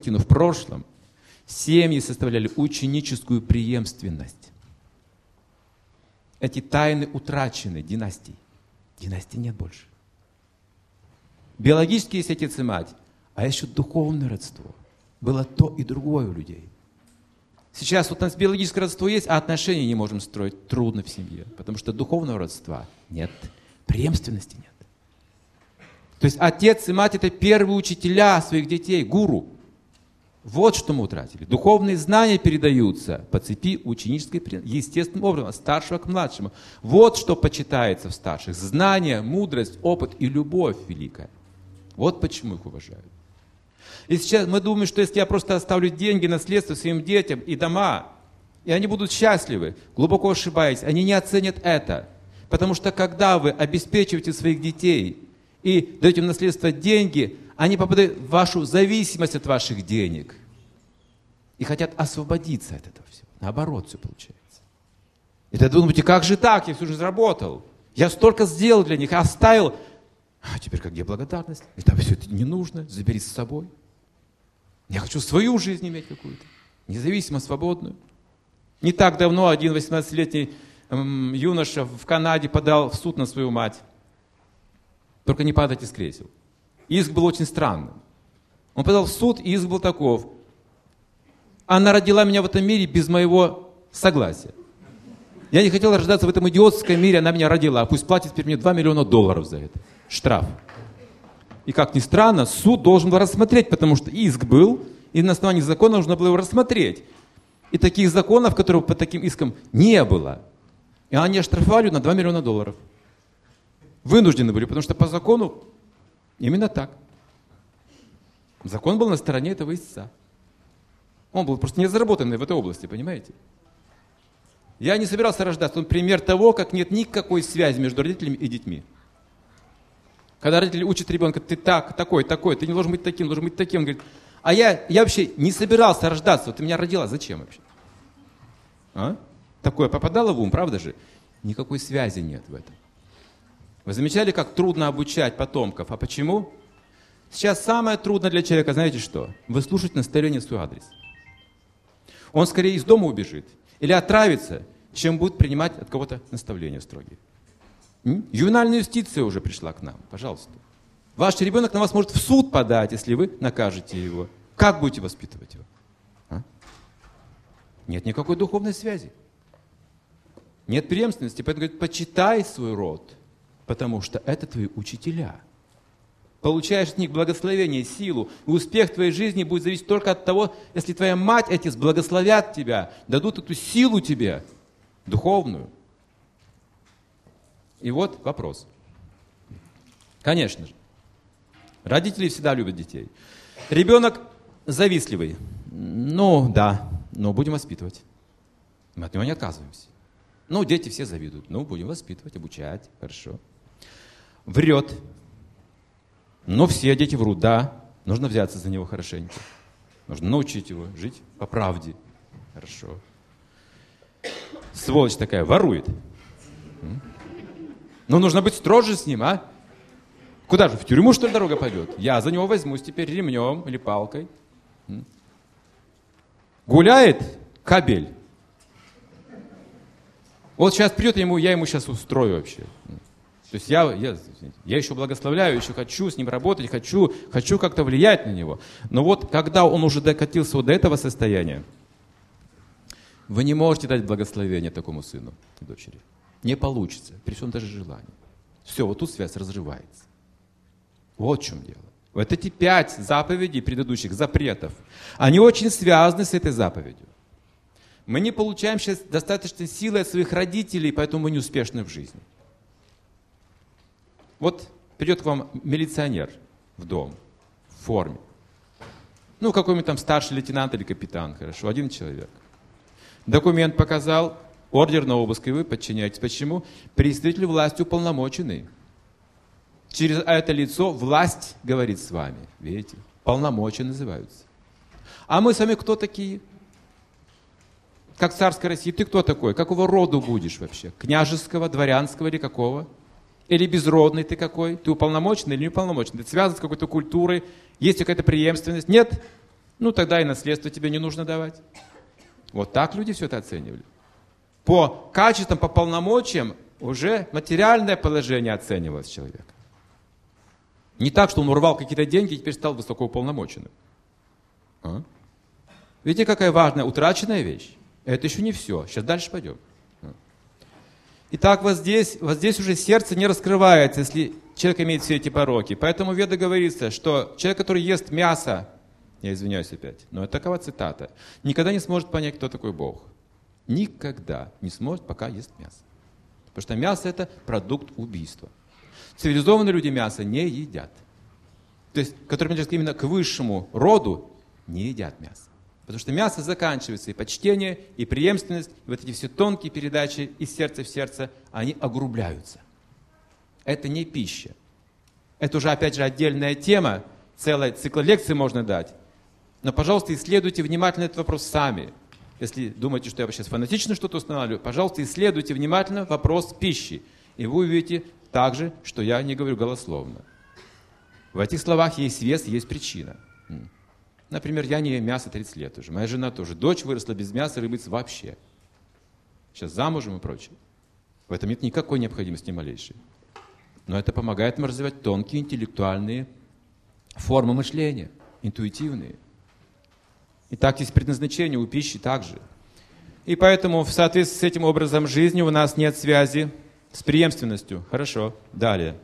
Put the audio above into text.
в прошлом семьи составляли ученическую преемственность. Эти тайны утрачены династии. Династии нет больше. Биологически есть отец и мать, а еще духовное родство. Было то и другое у людей. Сейчас вот у нас биологическое родство есть, а отношения не можем строить. Трудно в семье, потому что духовного родства нет, преемственности нет. То есть отец и мать это первые учителя своих детей, гуру. Вот что мы утратили. Духовные знания передаются по цепи ученической, естественным образом, старшего к младшему. Вот что почитается в старших. Знание, мудрость, опыт и любовь великая. Вот почему их уважают. И сейчас мы думаем, что если я просто оставлю деньги, наследство своим детям и дома, и они будут счастливы, глубоко ошибаясь, они не оценят это. Потому что когда вы обеспечиваете своих детей и даете им наследство деньги, они попадают в вашу зависимость от ваших денег. И хотят освободиться от этого всего. Наоборот все получается. И ты думаете, как же так? Я всю жизнь работал. Я столько сделал для них, оставил. А теперь как где благодарность? И там все это не нужно, забери с собой. Я хочу свою жизнь иметь какую-то, независимо, свободную. Не так давно один 18-летний эм, юноша в Канаде подал в суд на свою мать. Только не падать из кресел. Иск был очень странным. Он подал в суд, и иск был таков. Она родила меня в этом мире без моего согласия. Я не хотел рождаться в этом идиотском мире, она меня родила. Пусть платит теперь мне 2 миллиона долларов за это. Штраф. И как ни странно, суд должен был рассмотреть, потому что иск был, и на основании закона нужно было его рассмотреть. И таких законов, которые по таким искам не было. И они оштрафовали на 2 миллиона долларов. Вынуждены были, потому что по закону именно так. Закон был на стороне этого истца. Он был просто не заработанный в этой области, понимаете? Я не собирался рождаться. Он пример того, как нет никакой связи между родителями и детьми. Когда родители учат ребенка, ты так, такой, такой, ты не должен быть таким, должен быть таким. Он говорит, а я, я вообще не собирался рождаться, ты меня родила, зачем вообще? А? Такое попадало в ум, правда же? Никакой связи нет в этом. Вы замечали, как трудно обучать потомков? А почему? Сейчас самое трудное для человека, знаете что? Выслушать наставление в свой адрес. Он скорее из дома убежит или отравится, чем будет принимать от кого-то наставления строгие. Ювенальная юстиция уже пришла к нам, пожалуйста. Ваш ребенок на вас может в суд подать, если вы накажете его. Как будете воспитывать его? А? Нет никакой духовной связи. Нет преемственности. Поэтому говорит, почитай свой род, потому что это твои учителя. Получаешь от них благословение, силу. И успех твоей жизни будет зависеть только от того, если твоя мать, отец благословят тебя, дадут эту силу тебе, духовную. И вот вопрос. Конечно же, родители всегда любят детей. Ребенок завистливый. Ну, да, но будем воспитывать. Мы от него не отказываемся. Ну, дети все завидуют. Ну, будем воспитывать, обучать. Хорошо. Врет. Ну, все дети врут. Да, нужно взяться за него хорошенько. Нужно научить его жить по правде. Хорошо. Сволочь такая, ворует. Но нужно быть строже с ним, а? Куда же, в тюрьму, что ли, дорога пойдет? Я за него возьмусь теперь ремнем или палкой. Гуляет кабель. Вот сейчас придет ему, я ему сейчас устрою вообще. То есть я, я, я еще благословляю, еще хочу с ним работать, хочу, хочу как-то влиять на него. Но вот когда он уже докатился вот до этого состояния, вы не можете дать благословение такому сыну и дочери. Не получится, при всем даже желании. Все, вот тут связь разрывается. Вот в чем дело. Вот эти пять заповедей предыдущих, запретов, они очень связаны с этой заповедью. Мы не получаем сейчас достаточно силы от своих родителей, поэтому мы не успешны в жизни. Вот придет к вам милиционер в дом в форме. Ну, какой-нибудь там старший лейтенант или капитан, хорошо, один человек. Документ показал, ордер на обыск, и вы подчиняетесь. Почему? Представитель власти уполномоченный. Через это лицо власть говорит с вами. Видите? Полномочия называются. А мы сами кто такие? Как царской России, ты кто такой? Какого роду будешь вообще? Княжеского, дворянского или какого? Или безродный ты какой? Ты уполномоченный или не уполномоченный? Ты связан с какой-то культурой? Есть какая-то преемственность? Нет? Ну, тогда и наследство тебе не нужно давать. Вот так люди все это оценивали. По качествам, по полномочиям уже материальное положение оценивалось человека. Не так, что он урвал какие-то деньги и теперь стал высокоуполномоченным. А? Видите, какая важная утраченная вещь? Это еще не все. Сейчас дальше пойдем. Итак, вот здесь, вот здесь уже сердце не раскрывается, если человек имеет все эти пороки. Поэтому Веда говорится, что человек, который ест мясо, я извиняюсь опять, но это такова цитата, никогда не сможет понять, кто такой Бог. Никогда не сможет, пока ест мясо. Потому что мясо это продукт убийства. Цивилизованные люди мясо не едят. То есть, которые принадлежат именно к высшему роду, не едят мясо. Потому что мясо заканчивается, и почтение, и преемственность, и вот эти все тонкие передачи из сердца в сердце, они огрубляются. Это не пища. Это уже, опять же, отдельная тема, целая цикл лекций можно дать. Но, пожалуйста, исследуйте внимательно этот вопрос сами. Если думаете, что я сейчас фанатично что-то устанавливаю, пожалуйста, исследуйте внимательно вопрос пищи. И вы увидите также, что я не говорю голословно. В этих словах есть вес, есть причина. Например, я не ем мясо 30 лет уже. Моя жена тоже. Дочь выросла без мяса, рыбы вообще. Сейчас замужем и прочее. В этом нет никакой необходимости ни малейшей. Но это помогает нам развивать тонкие интеллектуальные формы мышления, интуитивные. И так есть предназначение у пищи также. И поэтому в соответствии с этим образом жизни у нас нет связи с преемственностью. Хорошо, далее.